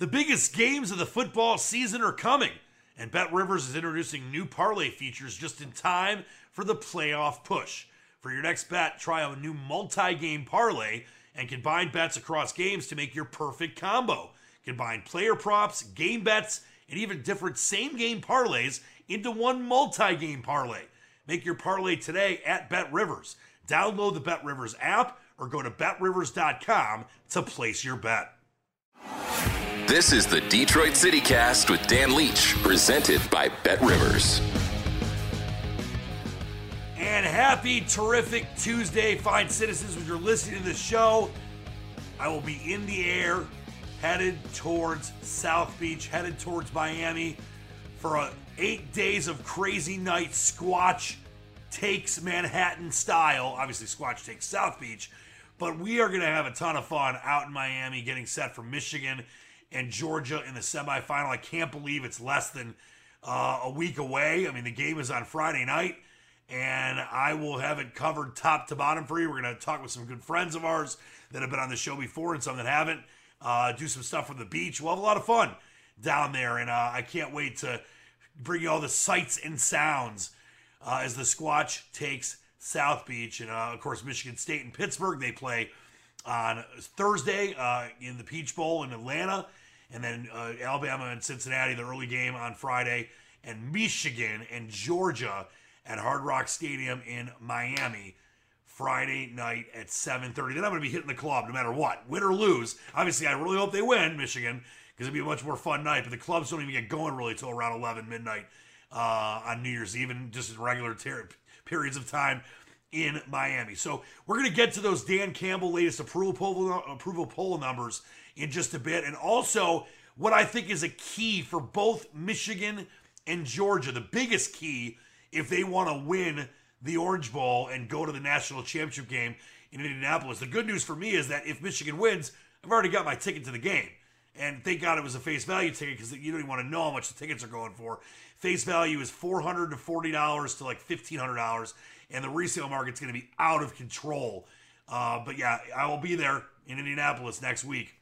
The biggest games of the football season are coming, and Bet Rivers is introducing new parlay features just in time for the playoff push. For your next bet, try a new multi game parlay and combine bets across games to make your perfect combo. Combine player props, game bets, and even different same game parlays into one multi game parlay. Make your parlay today at Bet Rivers. Download the Bet Rivers app or go to betrivers.com to place your bet. This is the Detroit City Cast with Dan Leach, presented by Bet Rivers. And happy, terrific Tuesday, fine citizens. When you're listening to the show, I will be in the air, headed towards South Beach, headed towards Miami for a eight days of crazy night Squatch takes Manhattan style. Obviously, Squatch takes South Beach, but we are going to have a ton of fun out in Miami, getting set for Michigan and Georgia in the semifinal. I can't believe it's less than uh, a week away. I mean, the game is on Friday night, and I will have it covered top to bottom for you. We're going to talk with some good friends of ours that have been on the show before and some that haven't. Uh, do some stuff from the beach. We'll have a lot of fun down there, and uh, I can't wait to bring you all the sights and sounds uh, as the Squatch takes South Beach, and uh, of course Michigan State and Pittsburgh. They play on Thursday uh, in the Peach Bowl in Atlanta and then uh, Alabama and Cincinnati, the early game on Friday, and Michigan and Georgia at Hard Rock Stadium in Miami. Friday night at 7:30. Then I'm going to be hitting the club no matter what, win or lose. Obviously, I really hope they win, Michigan, because it'd be a much more fun night. But the clubs don't even get going really till around 11 midnight uh, on New Year's Eve, and just regular ter- periods of time in Miami. So we're going to get to those Dan Campbell latest approval poll, approval poll numbers in just a bit, and also what I think is a key for both Michigan and Georgia. The biggest key if they want to win the Orange Bowl and go to the national championship game in Indianapolis. The good news for me is that if Michigan wins, I've already got my ticket to the game. And thank God it was a face value ticket because you don't even want to know how much the tickets are going for. Face value is 400 to $40 to like $1,500. And the resale market's going to be out of control. Uh, but yeah, I will be there in Indianapolis next week,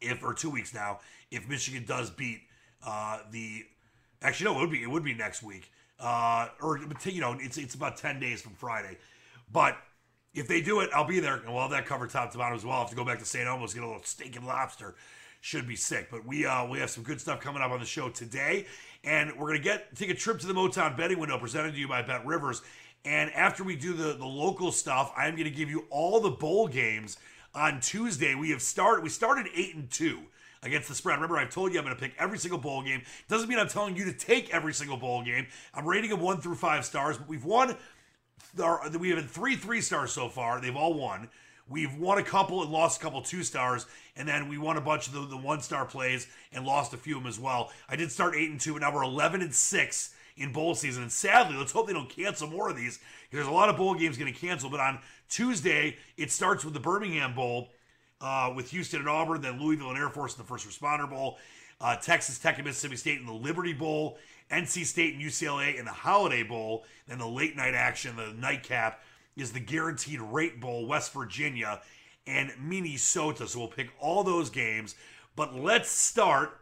if or two weeks now, if Michigan does beat uh, the. Actually, no, it would be it would be next week uh, or you know, it's it's about ten days from Friday. But if they do it, I'll be there, and we'll have that covered top to bottom as well. I'll have to go back to St. Elmo's get a little steak and lobster. Should be sick, but we uh, we have some good stuff coming up on the show today, and we're gonna get take a trip to the Motown betting window presented to you by Bet Rivers. And after we do the the local stuff, I'm gonna give you all the bowl games on Tuesday. We have started we started eight and two against the spread. Remember, I've told you I'm going to pick every single bowl game. Doesn't mean I'm telling you to take every single bowl game. I'm rating them one through five stars, but we've won. We have had three three stars so far. They've all won. We've won a couple and lost a couple two stars, and then we won a bunch of the, the one star plays and lost a few of them as well. I did start eight and two, and now we're eleven and six in bowl season. And sadly, let's hope they don't cancel more of these there's a lot of bowl games going to cancel. But on Tuesday, it starts with the Birmingham Bowl uh, with Houston and Auburn, then Louisville and Air Force in the First Responder Bowl, uh, Texas Tech and Mississippi State in the Liberty Bowl, NC State and UCLA in the Holiday Bowl, then the late night action, the nightcap is the Guaranteed Rate Bowl, West Virginia and Minnesota. So we'll pick all those games, but let's start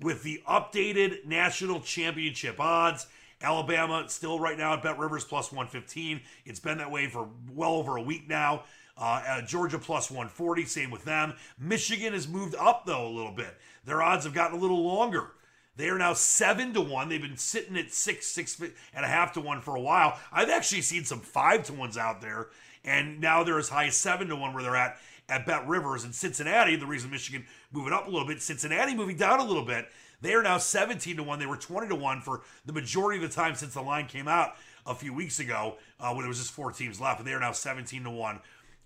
with the updated national championship odds. Alabama still right now at Bet Rivers plus 115. It's been that way for well over a week now. Uh, Georgia plus 140, same with them. Michigan has moved up though a little bit. Their odds have gotten a little longer. They are now seven to one. They've been sitting at six, six and a half to one for a while. I've actually seen some five to ones out there, and now they're as high as seven to one where they're at at Bet Rivers and Cincinnati. The reason Michigan moving up a little bit, Cincinnati moving down a little bit. They are now 17 to 1. They were 20 to 1 for the majority of the time since the line came out a few weeks ago uh, when there was just four teams left. And they are now 17 to 1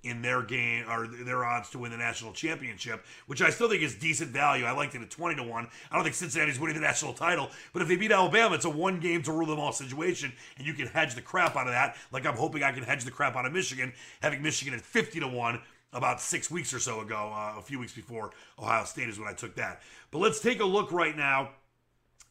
in their game or their odds to win the national championship, which I still think is decent value. I liked it at 20 to 1. I don't think Cincinnati's winning the national title, but if they beat Alabama, it's a one game to rule them all situation, and you can hedge the crap out of that. Like I'm hoping I can hedge the crap out of Michigan, having Michigan at 50 to 1 about six weeks or so ago, uh, a few weeks before Ohio State is when I took that. But let's take a look right now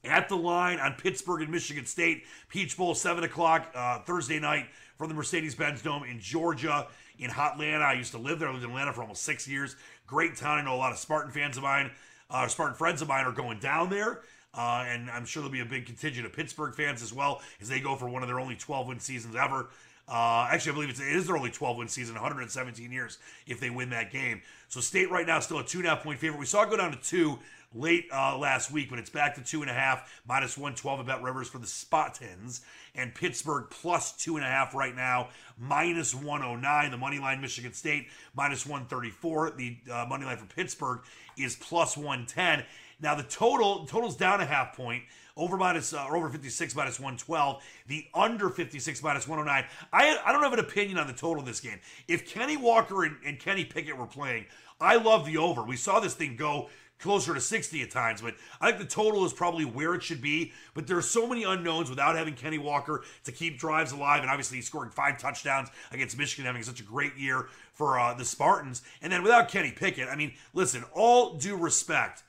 at the line on Pittsburgh and Michigan State. Peach Bowl, 7 o'clock uh, Thursday night from the Mercedes Benz Dome in Georgia, in Hotlanta. I used to live there. I lived in Atlanta for almost six years. Great town. I know a lot of Spartan fans of mine, uh, Spartan friends of mine are going down there. Uh, and I'm sure there'll be a big contingent of Pittsburgh fans as well as they go for one of their only 12 win seasons ever. Uh, actually, I believe it's, it is their only 12 win season, 117 years if they win that game. So, State right now still a two and a half point favorite. We saw it go down to two late uh, last week, but it's back to two and a half, minus 112 about Rivers for the Spartans. And Pittsburgh plus two and a half right now, minus 109. The money line, Michigan State, minus 134. The uh, money line for Pittsburgh is plus 110. Now, the total total's down a half point over minus uh, or over 56 minus 112, the under 56 minus 109. I I don't have an opinion on the total of this game. If Kenny Walker and, and Kenny Pickett were playing, I love the over. We saw this thing go closer to 60 at times, but I think the total is probably where it should be. But there are so many unknowns without having Kenny Walker to keep drives alive, and obviously he's scoring five touchdowns against Michigan, having such a great year for uh, the Spartans. And then without Kenny Pickett, I mean, listen, all due respect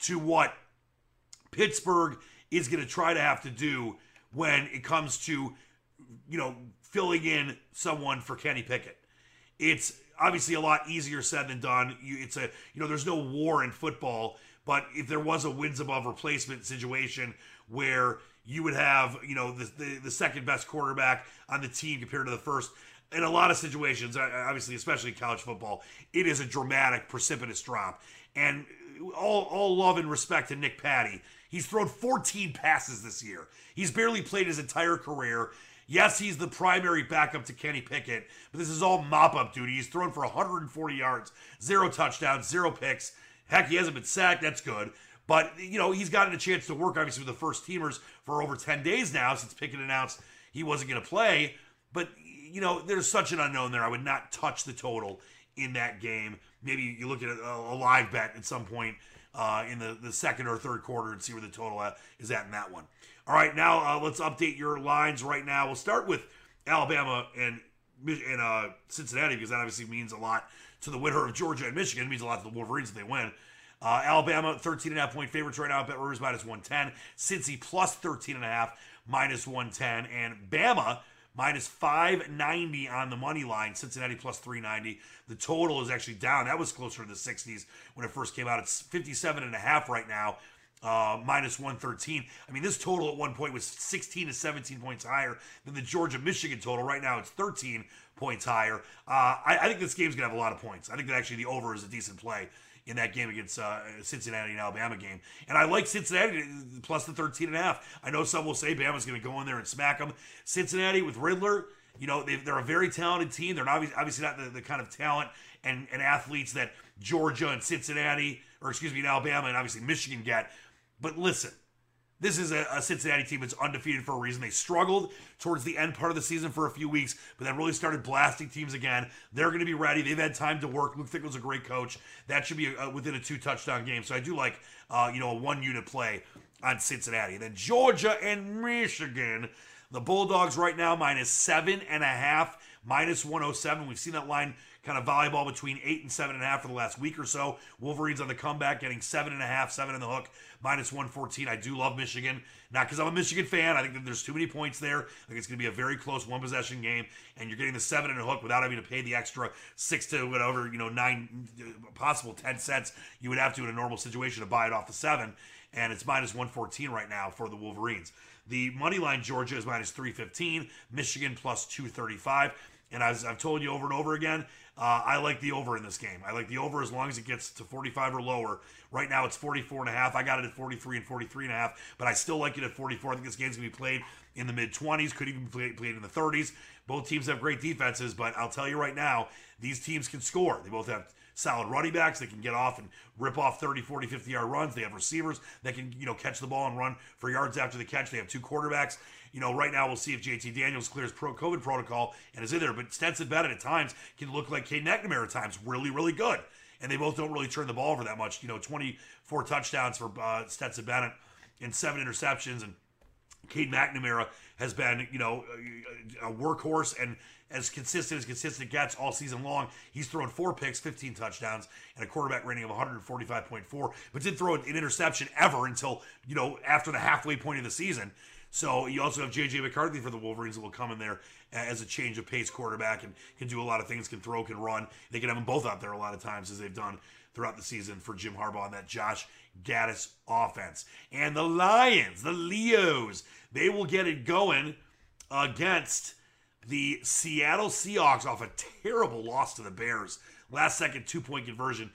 to what Pittsburgh is going to try to have to do when it comes to, you know, filling in someone for Kenny Pickett. It's obviously a lot easier said than done. You, it's a, you know, there's no war in football, but if there was a wins above replacement situation where you would have, you know, the, the, the second best quarterback on the team compared to the first, in a lot of situations, obviously, especially college football, it is a dramatic, precipitous drop. And all, all love and respect to Nick Patti. He's thrown 14 passes this year. He's barely played his entire career. Yes, he's the primary backup to Kenny Pickett, but this is all mop up duty. He's thrown for 140 yards, zero touchdowns, zero picks. Heck, he hasn't been sacked. That's good. But, you know, he's gotten a chance to work, obviously, with the first teamers for over 10 days now since Pickett announced he wasn't going to play. But, you know, there's such an unknown there. I would not touch the total in that game. Maybe you look at a, a live bet at some point uh, in the, the second or third quarter and see where the total is at in that one. All right, now uh, let's update your lines right now. We'll start with Alabama and and uh, Cincinnati because that obviously means a lot to the winner of Georgia and Michigan. It means a lot to the Wolverines if they win. Uh, Alabama, 13 and a half point favorites right now. Bet Rivers minus 110. Cincy plus 13 and a half, minus 110. And Bama minus 590 on the money line. Cincinnati plus 390. The total is actually down. That was closer to the 60s when it first came out. It's 57 and a half right now. Uh, minus 113. I mean, this total at one point was 16 to 17 points higher than the Georgia Michigan total. Right now, it's 13 points higher. Uh, I, I, think this game's going to have a lot of points. I think that actually the over is a decent play in that game against uh, Cincinnati and Alabama game. And I like Cincinnati plus the 13 and a half. I know some will say Bama's going to go in there and smack them. Cincinnati with Ridder, you know, they, are a very talented team. They're obviously, obviously not the, the kind of talent and, and athletes that Georgia and Cincinnati, or excuse me, and Alabama and obviously Michigan get. But listen, this is a, a, Cincinnati team that's undefeated for a reason. They struggled towards the end part of the season for a few weeks, but then really started blasting teams again. They're going to be ready. They've had time to work. Luke Fickell's a great coach. That should be a, a, within a two touchdown game. So I do like, uh, you know, a one unit play on Cincinnati. Then Georgia and Michigan. The Bulldogs right now minus seven and a half, minus 107. We've seen that line kind of volleyball between eight and seven and a half for the last week or so. Wolverines on the comeback, getting seven and a half, seven in the hook, minus 114. I do love Michigan, not because I'm a Michigan fan. I think that there's too many points there. I think it's going to be a very close one possession game, and you're getting the seven and a hook without having to pay the extra six to whatever, you know, nine, uh, possible 10 cents you would have to in a normal situation to buy it off the seven. And it's minus 114 right now for the Wolverines. The money line Georgia is minus 315, Michigan plus 235. And as I've told you over and over again, uh, I like the over in this game. I like the over as long as it gets to 45 or lower. Right now it's 44 and a half. I got it at 43 and 43 and a half, but I still like it at 44. I think this game's going to be played in the mid 20s, could even be played in the 30s. Both teams have great defenses, but I'll tell you right now, these teams can score. They both have solid running backs that can get off and rip off 30, 40, 50 yard runs. They have receivers that can, you know, catch the ball and run for yards after the catch. They have two quarterbacks. You know, right now we'll see if JT Daniels clears pro COVID protocol and is in there. But Stetson Bennett at times can look like Cade McNamara at times, really, really good. And they both don't really turn the ball over that much. You know, 24 touchdowns for uh, Stetson Bennett and seven interceptions. And Cade McNamara has been, you know, a workhorse and as consistent as consistent gets all season long. He's thrown four picks, 15 touchdowns, and a quarterback rating of 145.4, but didn't throw an interception ever until, you know, after the halfway point of the season. So you also have J.J. McCarthy for the Wolverines that will come in there as a change of pace quarterback and can do a lot of things, can throw, can run. They can have them both out there a lot of times as they've done throughout the season for Jim Harbaugh and that Josh Gattis offense. And the Lions, the Leos, they will get it going against the Seattle Seahawks off a terrible loss to the Bears. Last second two point conversion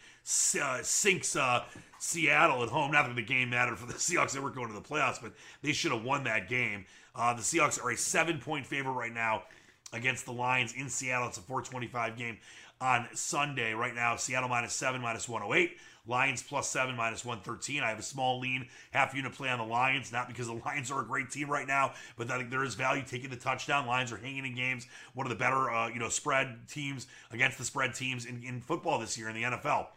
uh, sinks uh, Seattle at home. Not that the game mattered for the Seahawks, they weren't going to the playoffs, but they should have won that game. Uh, the Seahawks are a seven point favorite right now against the Lions in Seattle. It's a 425 game on Sunday. Right now, Seattle minus seven, minus 108. Lions plus seven, minus 113. I have a small lean, half unit play on the Lions, not because the Lions are a great team right now, but think there is value taking the touchdown. Lions are hanging in games, one of the better, uh, you know, spread teams against the spread teams in, in football this year in the NFL.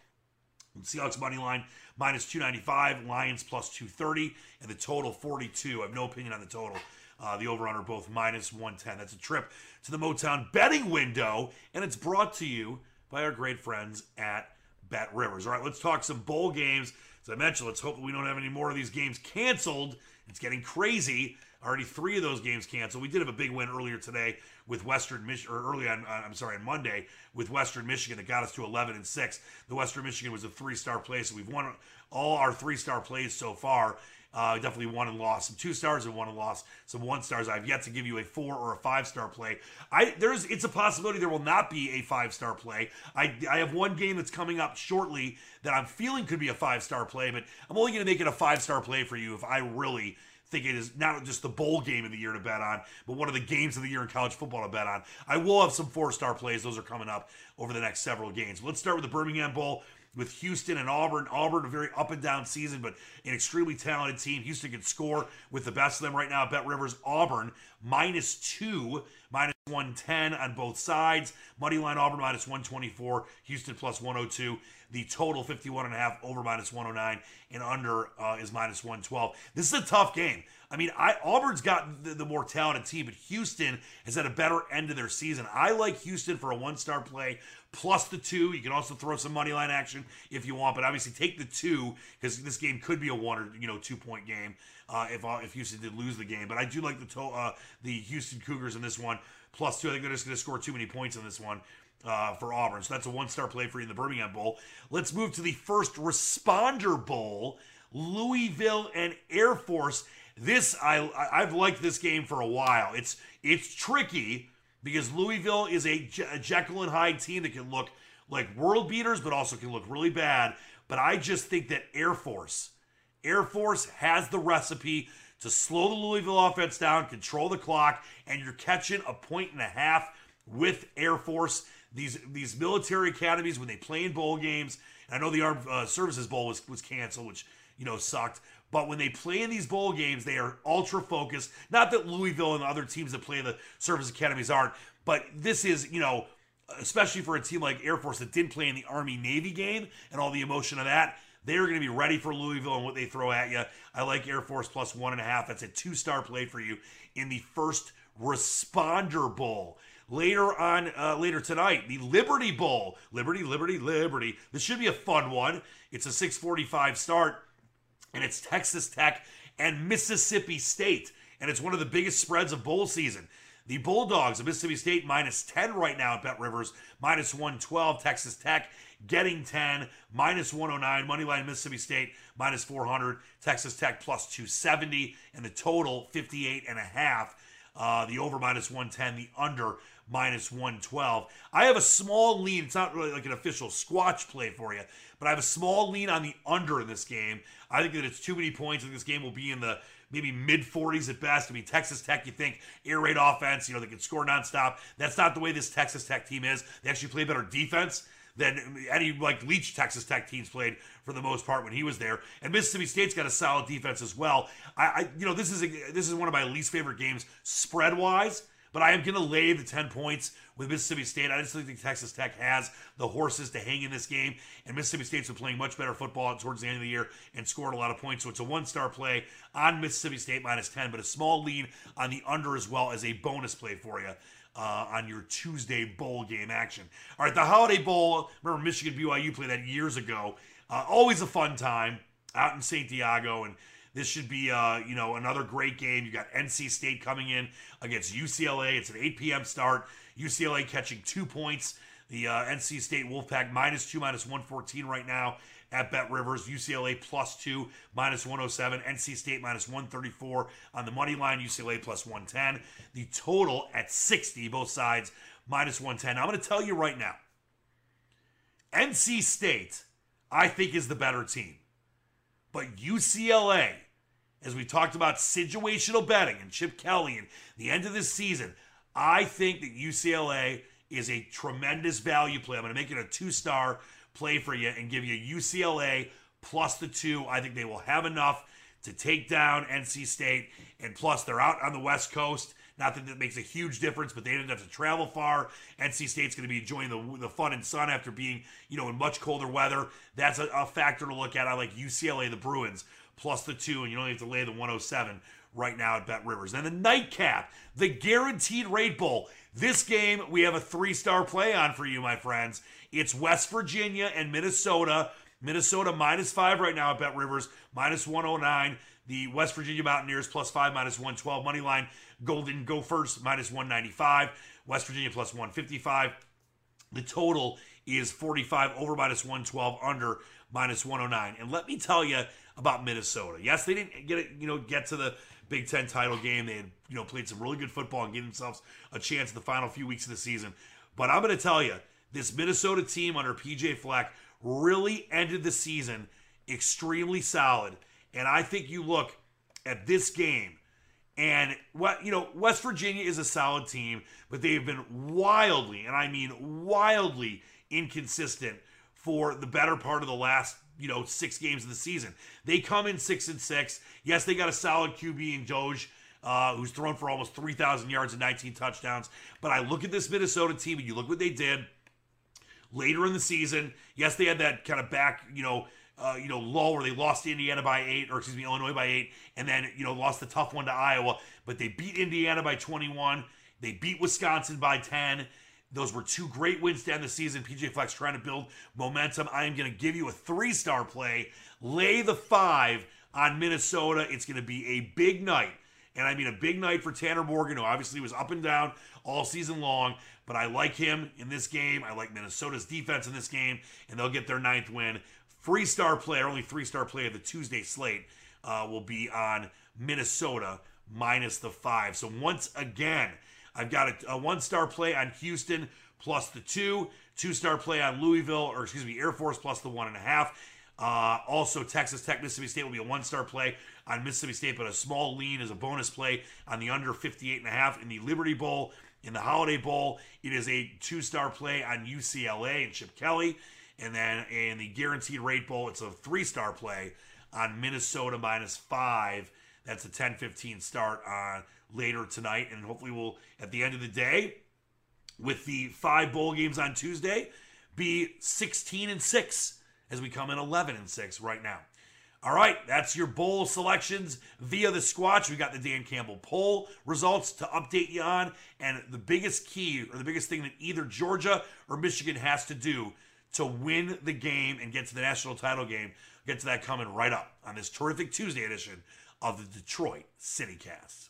Seahawks money line minus 295, Lions plus 230, and the total 42. I have no opinion on the total. Uh, the over under both minus 110. That's a trip to the Motown betting window, and it's brought to you by our great friends at Bet Rivers. All right, let's talk some bowl games. As I mentioned, let's hope we don't have any more of these games canceled. It's getting crazy. Already three of those games canceled. We did have a big win earlier today with Western Michigan, or early on, uh, I'm sorry, on Monday with Western Michigan that got us to 11 and 6. The Western Michigan was a three star play, so we've won all our three star plays so far. Uh, definitely won and lost some two stars and one and lost some one stars. I've yet to give you a four or a five star play. I there's it's a possibility there will not be a five star play. I I have one game that's coming up shortly that I'm feeling could be a five star play, but I'm only going to make it a five star play for you if I really think it is not just the bowl game of the year to bet on, but one of the games of the year in college football to bet on. I will have some four star plays; those are coming up over the next several games. Let's start with the Birmingham Bowl with Houston and Auburn. Auburn, a very up and down season, but an extremely talented team. Houston can score with the best of them right now. Bet Rivers, Auburn, minus two, minus 110 on both sides. Money line Auburn, minus 124. Houston, plus 102. The total, 51 and a half, over minus 109, and under uh, is minus 112. This is a tough game. I mean, I, Auburn's got the, the, more talented team, but Houston has had a better end of their season. I like Houston for a one star play plus the two. You can also throw some money line action if you want, but obviously take the two because this game could be a one or you know two point game uh, if uh, if Houston did lose the game. But I do like the to- uh, the Houston Cougars in this one plus two. I think they're just going to score too many points in this one. Uh, for Auburn. So that's a one star play for you in the Birmingham Bowl. Let's move to the first responder bowl Louisville and Air Force. This I I've liked this game for a while. It's it's tricky because Louisville is a, a Jekyll and Hyde team that can look like world beaters, but also can look really bad. But I just think that Air Force, Air Force has the recipe to slow the Louisville offense down, control the clock, and you're catching a point and a half with Air Force. These these military academies when they play in bowl games. I know the Armed uh, Services Bowl was was canceled, which you know sucked. But when they play in these bowl games, they are ultra focused. Not that Louisville and other teams that play in the service academies aren't, but this is, you know, especially for a team like Air Force that didn't play in the Army Navy game and all the emotion of that. They're going to be ready for Louisville and what they throw at you. I like Air Force plus one and a half. That's a two star play for you in the first responder bowl. Later on, uh, later tonight, the Liberty Bowl. Liberty, Liberty, Liberty. This should be a fun one. It's a 645 start and it's Texas Tech and Mississippi State. And it's one of the biggest spreads of bowl season. The Bulldogs of Mississippi State minus 10 right now at Bet Rivers, minus 112. Texas Tech getting 10, minus 109. Moneyline Mississippi State minus 400. Texas Tech plus 270. And the total 58 and a half. Uh, the over minus 110, the under minus 112. I have a small lean. It's not really like an official squatch play for you, but I have a small lean on the under in this game. I think that it's too many points. I think this game will be in the maybe mid 40s at best. I mean, Texas Tech, you think air raid offense, you know, they can score nonstop. That's not the way this Texas Tech team is. They actually play better defense than any like Leach Texas Tech teams played for the most part when he was there. And Mississippi State's got a solid defense as well. I, I you know, this is a, this is one of my least favorite games spread wise. But I am going to lay the 10 points with Mississippi State. I just think Texas Tech has the horses to hang in this game. And Mississippi State's been playing much better football towards the end of the year and scored a lot of points. So it's a one star play on Mississippi State minus 10, but a small lean on the under as well as a bonus play for you. Uh, on your Tuesday bowl game action. All right, the Holiday Bowl. Remember, Michigan BYU played that years ago. Uh, always a fun time out in San Diego, and this should be, uh, you know, another great game. You got NC State coming in against UCLA. It's an 8 p.m. start. UCLA catching two points. The uh, NC State Wolfpack minus two, minus 114 right now at Bet Rivers. UCLA plus two, minus 107. NC State minus 134 on the money line. UCLA plus 110. The total at 60, both sides minus 110. I'm going to tell you right now NC State, I think, is the better team. But UCLA, as we talked about situational betting and Chip Kelly and the end of this season, I think that UCLA is a tremendous value play. I'm going to make it a two star play for you and give you UCLA plus the two. I think they will have enough to take down NC State. And plus, they're out on the West Coast. Not that that makes a huge difference, but they didn't have to travel far. NC State's going to be enjoying the, the fun and sun after being, you know, in much colder weather. That's a, a factor to look at. I like UCLA, the Bruins, plus the two, and you only have to lay the 107 right now at Bet Rivers. And the nightcap, the guaranteed rate bowl. This game, we have a three star play on for you, my friends. It's West Virginia and Minnesota. Minnesota minus five right now at Bet Rivers, minus 109. The West Virginia Mountaineers plus five, minus 112. Money line, Golden Gophers minus 195. West Virginia plus 155. The total is 45 over minus 112 under minus 109. And let me tell you about Minnesota. Yes, they didn't get it, you know, get to the Big Ten title game. They had, you know, played some really good football and gave themselves a chance in the final few weeks of the season. But I'm going to tell you, this Minnesota team under PJ Fleck really ended the season extremely solid. And I think you look at this game and what you know, West Virginia is a solid team, but they've been wildly, and I mean wildly inconsistent for the better part of the last, you know, six games of the season. They come in six and six. Yes, they got a solid QB in Doege. Uh, who's thrown for almost 3,000 yards and 19 touchdowns. But I look at this Minnesota team and you look what they did later in the season. Yes, they had that kind of back, you know, uh, you know, lull where they lost Indiana by eight, or excuse me, Illinois by eight, and then you know lost the tough one to Iowa. But they beat Indiana by 21. They beat Wisconsin by 10. Those were two great wins to end the season. PJ Fleck's trying to build momentum. I am going to give you a three-star play. Lay the five on Minnesota. It's going to be a big night. And I mean a big night for Tanner Morgan, who obviously was up and down all season long. But I like him in this game. I like Minnesota's defense in this game, and they'll get their ninth win. Free star player, only three star player of the Tuesday slate uh, will be on Minnesota minus the five. So once again, I've got a, a one star play on Houston plus the two, two star play on Louisville, or excuse me, Air Force plus the one and a half. Uh, also, Texas Tech, Mississippi State will be a one star play on Mississippi State, but a small lean as a bonus play on the under 58 and a half in the Liberty Bowl. In the Holiday Bowl, it is a two star play on UCLA and Chip Kelly. And then in the Guaranteed Rate Bowl, it's a three star play on Minnesota minus five. That's a 10 15 start on later tonight. And hopefully, we'll, at the end of the day, with the five bowl games on Tuesday, be 16 and 6 as we come in 11 and 6 right now. All right, that's your bowl selections via the Squatch. We got the Dan Campbell poll results to update you on. And the biggest key, or the biggest thing that either Georgia or Michigan has to do to win the game and get to the national title game. Get to that coming right up on this terrific Tuesday edition of the Detroit CityCast. Bet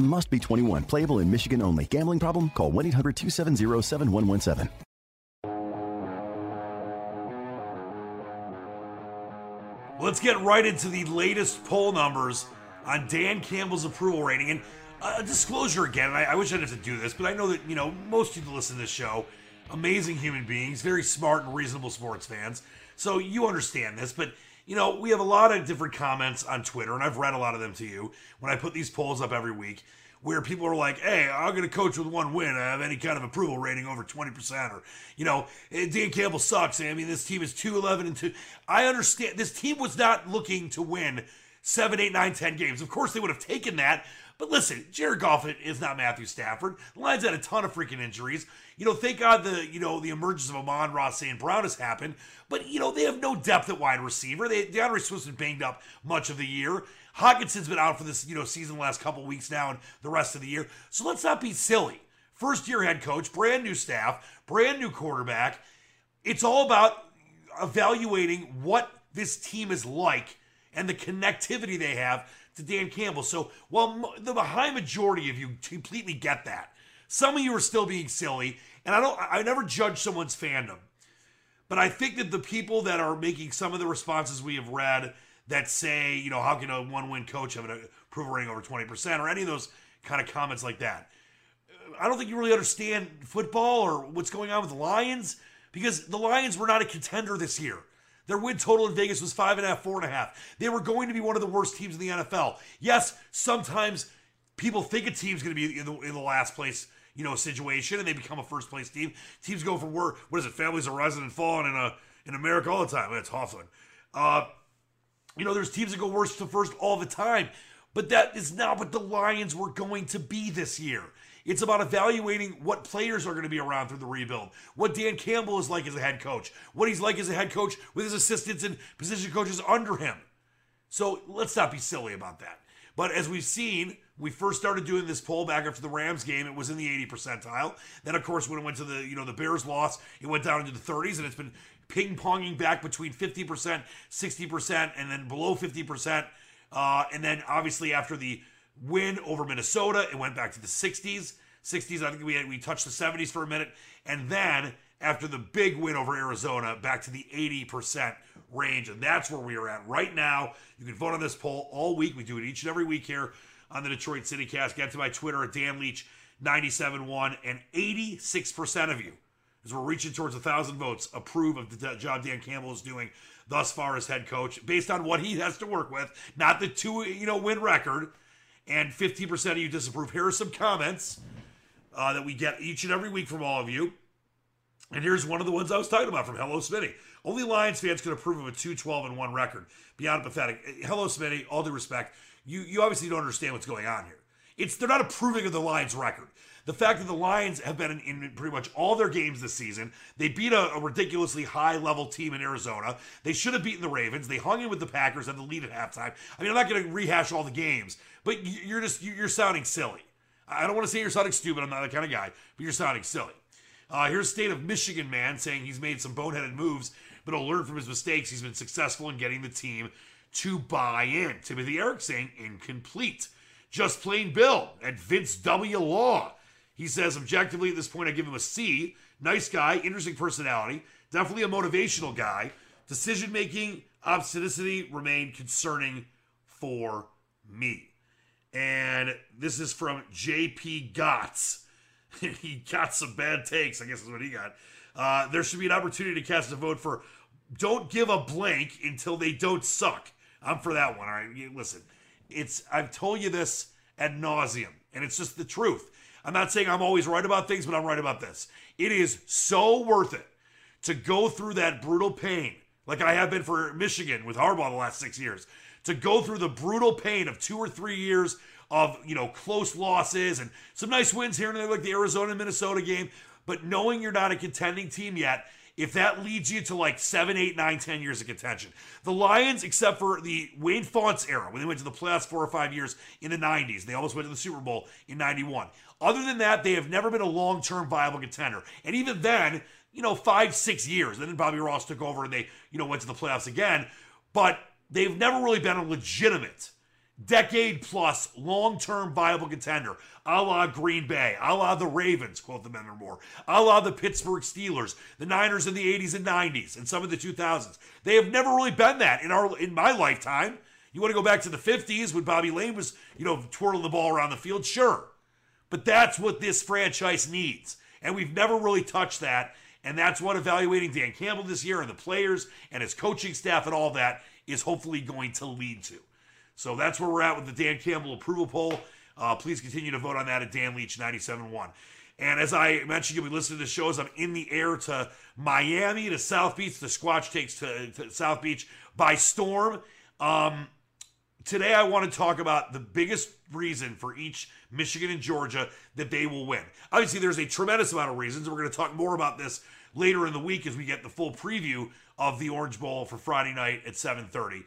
Must be 21. Playable in Michigan only. Gambling problem? Call 1 800 270 7117. Let's get right into the latest poll numbers on Dan Campbell's approval rating. And uh, a disclosure again, I, I wish I didn't have to do this, but I know that, you know, most people listen to this show, amazing human beings, very smart and reasonable sports fans. So you understand this, but you know, we have a lot of different comments on Twitter, and I've read a lot of them to you when I put these polls up every week, where people are like, hey, I'm going to coach with one win. I have any kind of approval rating over 20%. Or, you know, eh, Dan Campbell sucks. I mean, this team is 2 11 and 2. I understand this team was not looking to win 7, 8, 9, 10 games. Of course, they would have taken that. But listen, Jared Goff is not Matthew Stafford. The Lions had a ton of freaking injuries. You know, thank God the you know the emergence of Amon-Ra St. Brown has happened. But you know they have no depth at wide receiver. They D'Andre Swift's been banged up much of the year. Hockenson's been out for this you know season the last couple weeks now and the rest of the year. So let's not be silly. First year head coach, brand new staff, brand new quarterback. It's all about evaluating what this team is like and the connectivity they have to Dan Campbell. So while the high majority of you completely get that, some of you are still being silly, and I don't. I never judge someone's fandom, but I think that the people that are making some of the responses we have read that say, you know, how can a one-win coach have an approval rating over twenty percent, or any of those kind of comments like that, I don't think you really understand football or what's going on with the Lions because the Lions were not a contender this year. Their win total in Vegas was five and a half, four and a half. They were going to be one of the worst teams in the NFL. Yes, sometimes people think a team's going to be in the, in the last place, you know, situation, and they become a first place team. Teams go from where what is it? Families are rising and falling in a in America all the time. That's Hofland. Uh, you know, there's teams that go worst to first all the time, but that is not what the Lions were going to be this year. It's about evaluating what players are going to be around through the rebuild, what Dan Campbell is like as a head coach, what he's like as a head coach with his assistants and position coaches under him. So let's not be silly about that. But as we've seen, we first started doing this poll back after the Rams game. It was in the 80 percentile. Then, of course, when it went to the you know the Bears loss, it went down into the 30s, and it's been ping ponging back between 50 percent, 60 percent, and then below 50 percent. Uh, and then obviously after the win over Minnesota. It went back to the 60s. 60s, I think we had, we touched the 70s for a minute. And then after the big win over Arizona, back to the 80% range. And that's where we are at right now. You can vote on this poll all week. We do it each and every week here on the Detroit City Cast. Get to my Twitter at Dan Leach 971 and 86% of you, as we're reaching towards a thousand votes, approve of the job Dan Campbell is doing thus far as head coach, based on what he has to work with, not the two you know win record and 15% of you disapprove. Here are some comments uh, that we get each and every week from all of you. And here's one of the ones I was talking about from Hello Smitty. Only Lions fans can approve of a 2 12 and 1 record. Beyond pathetic. Hello Smitty, all due respect, you, you obviously don't understand what's going on here. It's They're not approving of the Lions record. The fact that the Lions have been in, in pretty much all their games this season, they beat a, a ridiculously high level team in Arizona. They should have beaten the Ravens. They hung in with the Packers, had the lead at halftime. I mean, I'm not going to rehash all the games, but you're just you're sounding silly. I don't want to say you're sounding stupid. I'm not that kind of guy, but you're sounding silly. Uh, here's state of Michigan man saying he's made some boneheaded moves, but he'll learn from his mistakes. He's been successful in getting the team to buy in. Timothy Eric saying incomplete. Just plain Bill and Vince W. Law. He says objectively at this point I give him a C. Nice guy, interesting personality, definitely a motivational guy. Decision making, obstinity remain concerning for me. And this is from JP Gotts. he got some bad takes, I guess is what he got. Uh, there should be an opportunity to cast a vote for don't give a blank until they don't suck. I'm for that one. All right. Listen, it's I've told you this ad nauseum, and it's just the truth. I'm not saying I'm always right about things, but I'm right about this. It is so worth it to go through that brutal pain, like I have been for Michigan with Harbaugh the last six years, to go through the brutal pain of two or three years of you know close losses and some nice wins here and there, like the Arizona Minnesota game. But knowing you're not a contending team yet, if that leads you to like seven, eight, nine, ten years of contention. The Lions, except for the Wayne Fontes era, when they went to the playoffs four or five years in the 90s, they almost went to the Super Bowl in 91. Other than that, they have never been a long term viable contender. And even then, you know, five, six years. And then Bobby Ross took over and they, you know, went to the playoffs again. But they've never really been a legitimate decade plus long term viable contender, a la Green Bay, a la the Ravens, quote the Mentor Moore, a la the Pittsburgh Steelers, the Niners in the 80s and 90s, and some of the 2000s. They have never really been that in our in my lifetime. You want to go back to the 50s when Bobby Layne was, you know, twirling the ball around the field? Sure. But that's what this franchise needs. And we've never really touched that. And that's what evaluating Dan Campbell this year and the players and his coaching staff and all that is hopefully going to lead to. So that's where we're at with the Dan Campbell approval poll. Uh, please continue to vote on that at Dan Leach 97.1. And as I mentioned, you'll be listening to the shows. I'm in the air to Miami, to South Beach. The Squatch takes to, to South Beach by storm. Um, today, I want to talk about the biggest reason for each Michigan and Georgia that they will win. Obviously, there's a tremendous amount of reasons. We're going to talk more about this later in the week as we get the full preview of the Orange Bowl for Friday night at 7:30.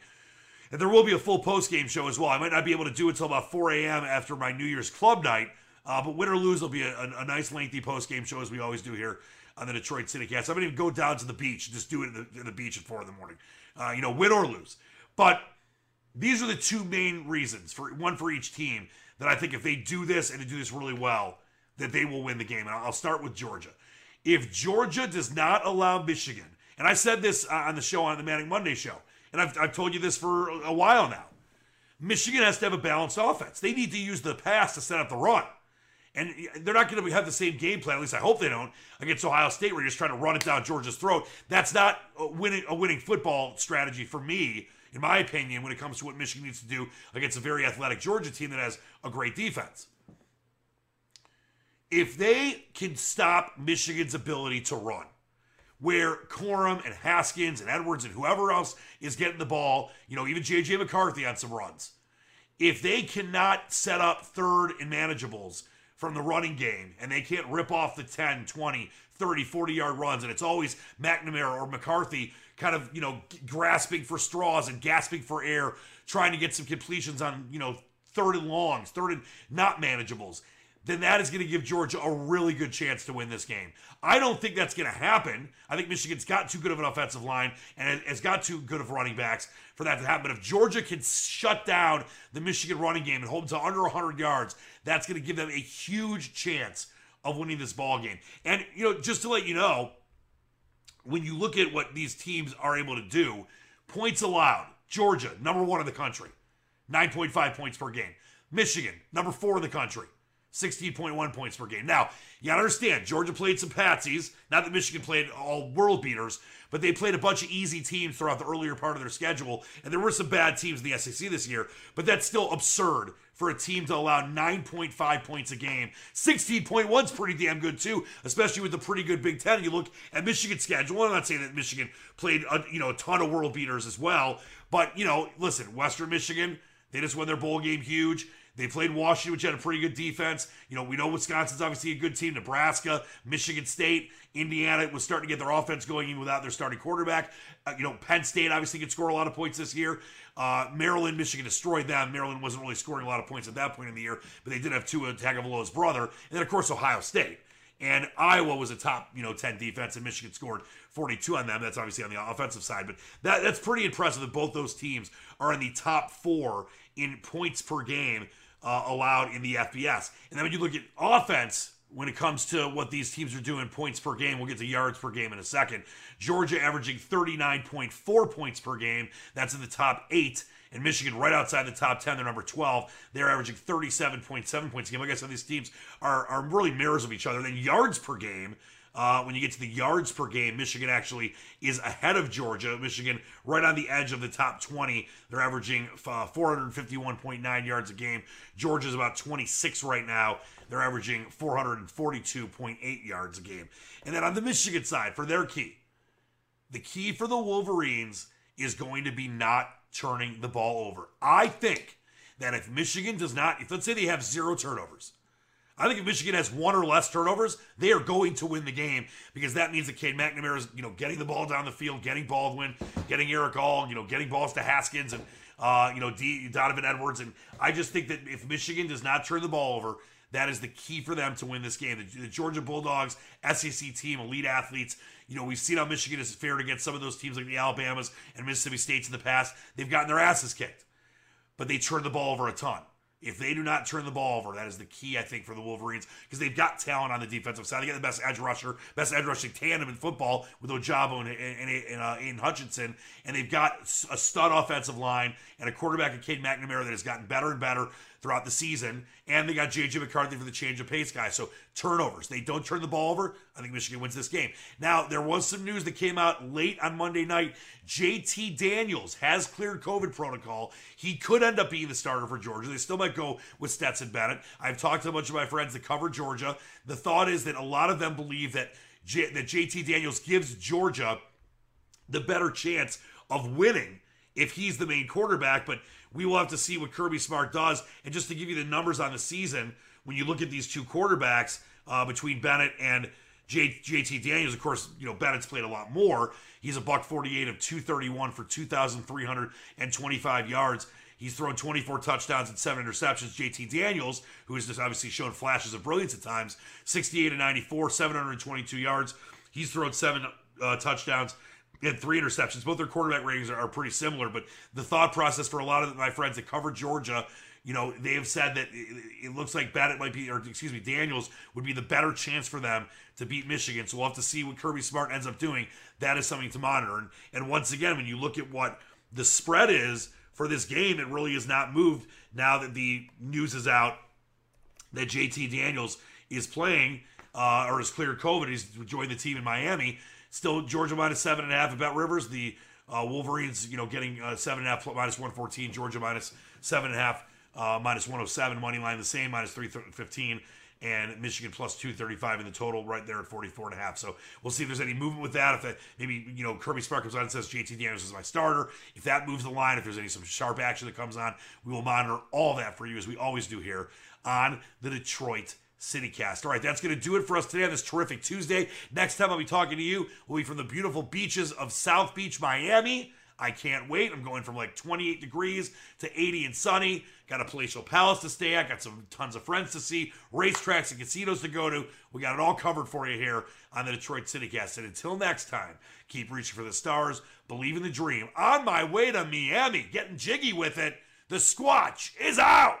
And there will be a full post game show as well. I might not be able to do it until about 4 a.m. after my New Year's club night, uh, but win or lose, there'll be a, a, a nice lengthy post game show as we always do here on the Detroit City Cast. I'm going to even go down to the beach, just do it in the, in the beach at 4 in the morning. Uh, you know, win or lose. But these are the two main reasons for one for each team that I think if they do this and they do this really well, that they will win the game. And I'll start with Georgia. If Georgia does not allow Michigan, and I said this uh, on the show on the Manning Monday show, and I've, I've told you this for a while now. Michigan has to have a balanced offense. They need to use the pass to set up the run. And they're not going to have the same game plan. At least I hope they don't against Ohio State, where you're just trying to run it down Georgia's throat. That's not a winning a winning football strategy for me, in my opinion, when it comes to what Michigan needs to do against a very athletic Georgia team that has a great defense. If they can stop Michigan's ability to run, where Corum and Haskins and Edwards and whoever else is getting the ball, you know, even JJ McCarthy on some runs. If they cannot set up third and manageables from the running game and they can't rip off the 10, 20, 30, 40 yard runs, and it's always McNamara or McCarthy kind of, you know, grasping for straws and gasping for air, trying to get some completions on, you know, third and longs, third and not manageables then that is going to give Georgia a really good chance to win this game. I don't think that's going to happen. I think Michigan's got too good of an offensive line and has got too good of running backs for that to happen. But if Georgia can shut down the Michigan running game and hold them to under 100 yards, that's going to give them a huge chance of winning this ball game. And you know, just to let you know, when you look at what these teams are able to do, points allowed. Georgia, number one in the country, 9.5 points per game. Michigan, number four in the country, 16.1 points per game. Now, you gotta understand, Georgia played some patsies. Not that Michigan played all world beaters, but they played a bunch of easy teams throughout the earlier part of their schedule. And there were some bad teams in the SEC this year, but that's still absurd for a team to allow 9.5 points a game. 16.1 is pretty damn good too, especially with the pretty good Big Ten. You look at Michigan's schedule. I'm not saying that Michigan played a, you know a ton of world beaters as well, but you know, listen, Western Michigan, they just won their bowl game huge. They played Washington, which had a pretty good defense. You know, we know Wisconsin's obviously a good team. Nebraska, Michigan State, Indiana was starting to get their offense going even without their starting quarterback. Uh, you know, Penn State obviously could score a lot of points this year. Uh, Maryland, Michigan destroyed them. Maryland wasn't really scoring a lot of points at that point in the year, but they did have Tua Tagovailoa's brother, and then of course Ohio State. And Iowa was a top, you know, 10 defense, and Michigan scored 42 on them. That's obviously on the offensive side, but that, that's pretty impressive that both those teams are in the top four in points per game uh, allowed in the FBS. And then when you look at offense, when it comes to what these teams are doing points per game, we'll get to yards per game in a second. Georgia averaging 39.4 points per game. That's in the top eight. And Michigan right outside the top 10. They're number 12. They're averaging 37.7 points a game. Like I said, these teams are, are really mirrors of each other. And then yards per game, uh, when you get to the yards per game, Michigan actually is ahead of Georgia. Michigan right on the edge of the top 20. They're averaging uh, 451.9 yards a game. Georgia's about 26 right now. They're averaging 442.8 yards a game. And then on the Michigan side, for their key, the key for the Wolverines is going to be not turning the ball over. I think that if Michigan does not, if let's say they have zero turnovers, I think if Michigan has one or less turnovers, they are going to win the game because that means that Cade McNamara is, you know, getting the ball down the field, getting Baldwin, getting Erick All, you know, getting balls to Haskins and, uh, you know, D- Donovan Edwards. And I just think that if Michigan does not turn the ball over, that is the key for them to win this game. The, the Georgia Bulldogs, SEC team, elite athletes. You know, we've seen how Michigan is fared against some of those teams like the Alabamas and Mississippi States in the past. They've gotten their asses kicked, but they turn the ball over a ton. If they do not turn the ball over, that is the key, I think, for the Wolverines because they've got talent on the defensive side. They got the best edge rusher, best edge rushing tandem in football with Ojabo and, and, and uh, Aidan Hutchinson, and they've got a stud offensive line and a quarterback in Cade McNamara that has gotten better and better throughout the season. And they got J.J. McCarthy for the change of pace guy. So turnovers. They don't turn the ball over. I think Michigan wins this game. Now, there was some news that came out late on Monday night. J.T. Daniels has cleared COVID protocol. He could end up being the starter for Georgia. They still might go with Stetson Bennett. I've talked to a bunch of my friends that cover Georgia. The thought is that a lot of them believe that, J- that J.T. Daniels gives Georgia the better chance of winning if he's the main quarterback. But we will have to see what Kirby Smart does. And just to give you the numbers on the season, when you look at these two quarterbacks uh, between Bennett and J- JT Daniels, of course, you know Bennett's played a lot more. He's a buck 48 of 231 for 2,325 yards. He's thrown 24 touchdowns and seven interceptions. JT Daniels, who has just obviously shown flashes of brilliance at times, 68 and 94, 722 yards. He's thrown seven uh, touchdowns and three interceptions. Both their quarterback ratings are, are, pretty similar, but the thought process for a lot of my friends that cover Georgia, you know, they have said that it, looks like Bennett might be, or excuse me, Daniels would be the better chance for them to beat Michigan. So we'll have to see what Kirby Smart ends up doing. That is something to monitor. And, and once again, when you look at what the spread is for this game, it really has not moved now that the news is out that JT Daniels is playing uh, or has cleared COVID. He's joined the team in Miami. Still Georgia minus seven and a half at Bet Rivers. The uh, Wolverines, you know, getting uh, seven and a half minus one fourteen. Georgia minus seven and a half uh, minus one hundred oh seven. Money line the same minus three fifteen. And Michigan plus 235 in the total, right there at 44 and a half. So we'll see if there's any movement with that. If maybe, you know, Kirby Smart comes on and says JT Daniels is my starter. If that moves the line, if there's any some sharp action that comes on, we will monitor all that for you as we always do here on the Detroit CityCast. All right, that's going to do it for us today on this terrific Tuesday. Next time I'll be talking to you will be from the beautiful beaches of South Beach, Miami. I can't wait. I'm going from like 28 degrees to 80 and sunny. Got a palatial palace to stay at. Got some tons of friends to see, racetracks and casinos to go to. We got it all covered for you here on the Detroit CityCast. And until next time, keep reaching for the stars, believe in the dream. On my way to Miami, getting jiggy with it. The Squatch is out.